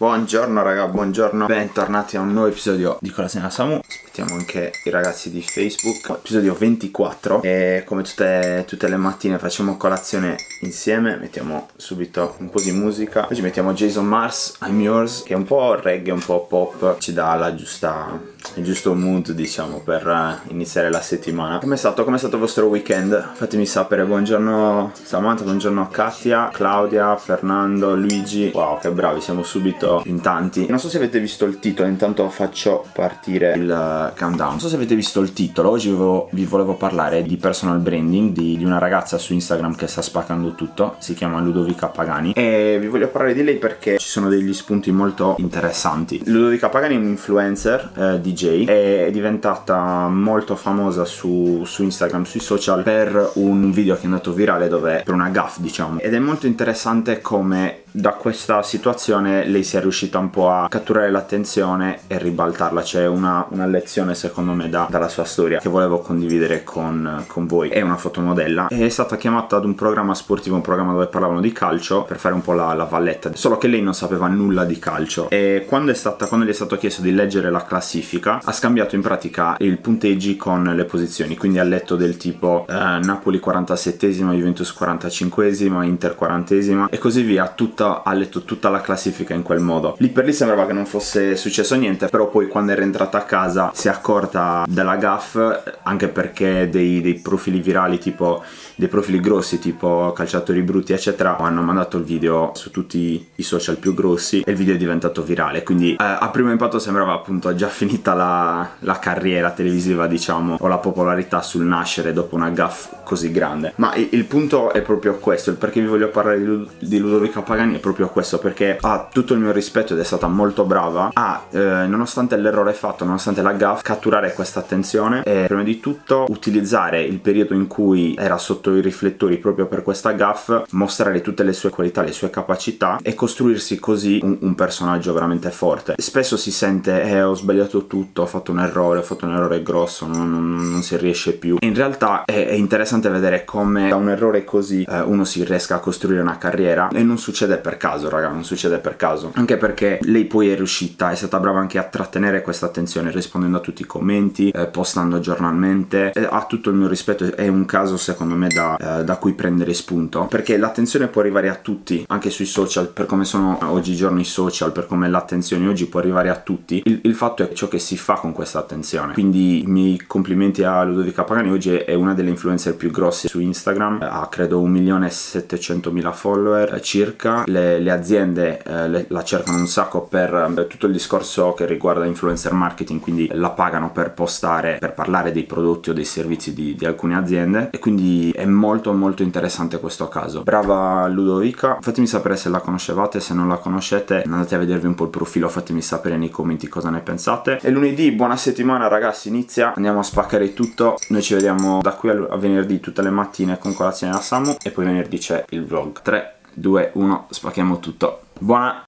Buongiorno raga, buongiorno, bentornati a un nuovo episodio di Colazione a Samu. Aspettiamo anche i ragazzi di Facebook. Episodio 24 E come tutte, tutte, le mattine facciamo colazione insieme. Mettiamo subito un po' di musica. Oggi mettiamo Jason Mars, I'm Yours Che è un po' reggae, un po' pop. Ci dà giusta, il giusto mood diciamo per eh, iniziare la settimana. Come è stato? Come è stato il vostro weekend? Fatemi sapere, buongiorno Samantha, buongiorno Katia, Claudia, Fernando, Luigi. Wow che bravi, siamo subito visto in tanti. Non so se avete visto il titolo, intanto faccio partire il uh, countdown. Non so se avete visto il titolo, oggi vi volevo parlare di personal branding, di, di, una ragazza su Instagram che sta spaccando tutto, si chiama Ludovica Pagani e vi voglio parlare di lei perché ci sono degli spunti molto interessanti. Ludovica Pagani è un influencer, eh, DJ, è diventata molto famosa su, su Instagram, sui social per un video che è andato virale dove per una gaff diciamo ed è molto interessante come da questa situazione lei si è riuscita un po' a catturare l'attenzione e ribaltarla. C'è una, una lezione secondo me da, dalla sua storia che volevo condividere con, con, voi. È una fotomodella è stata chiamata ad un programma sportivo, un programma dove parlavano di calcio per fare un po' la, la valletta. Solo che lei non sapeva nulla di calcio e quando, stata, quando gli è stato chiesto di leggere la classifica ha scambiato in pratica il punteggi con le posizioni. Quindi ha letto del tipo eh, Napoli 47esima, Juventus 45esima, Inter 40esima e così via. Tutta ha letto tutta la classifica in quel modo. Lì per lì sembrava che non fosse successo niente, però poi quando è rientrata a casa si è accorta della gaff, anche perché dei, dei profili virali tipo dei profili grossi tipo calciatori brutti eccetera hanno mandato il video su tutti i social più grossi e il video è diventato virale. Quindi eh, a primo impatto sembrava appunto già finita la, la, carriera televisiva diciamo o la popolarità sul nascere dopo una gaff così grande. Ma il, il punto è proprio questo il perché vi voglio parlare di, Lud- di Ludovica Pagani è proprio questo perché ha tutto il mio rispetto ed è stata molto brava a eh, nonostante l'errore fatto nonostante la gaff catturare questa attenzione e prima di tutto utilizzare il periodo in cui era sotto i riflettori proprio per questa gaff mostrare tutte le sue qualità le sue capacità e costruirsi così un, un personaggio veramente forte. Spesso si sente eh ho sbagliato tutto ho fatto un errore ho fatto un errore grosso non, non, non si riesce più. In realtà è, è, interessante vedere come da un errore così eh, uno si riesca a costruire una carriera e non succede per caso, raga, non succede per caso. Anche perché lei poi è riuscita, è stata brava anche a trattenere questa attenzione rispondendo a tutti i commenti, eh, postando giornalmente. Eh, ha tutto il mio rispetto, è un caso secondo me da, eh, da, cui prendere spunto. Perché l'attenzione può arrivare a tutti, anche sui social, per come sono oggigiorno i social, per come l'attenzione oggi può arrivare a tutti. Il, il fatto è ciò che si fa con questa attenzione. Quindi i miei complimenti a Ludovica Pagani, oggi è una delle influencer più grosse su Instagram, ha credo 1.700.000 follower eh, circa. Le le, aziende eh, le, la cercano un sacco per eh, tutto il discorso che riguarda influencer marketing, quindi la pagano per postare, per parlare dei prodotti o dei servizi di, di alcune aziende e quindi è molto molto interessante questo caso. Brava Ludovica, fatemi sapere se la conoscevate, se non la conoscete andate a vedervi un po' il profilo, fatemi sapere nei commenti cosa ne pensate. E lunedì, buona settimana ragazzi, inizia, andiamo a spaccare tutto, noi ci vediamo da qui a venerdì tutte le mattine con colazione a Samu e poi venerdì c'è il vlog. 3 2, 1, spacchiamo tutto. Buona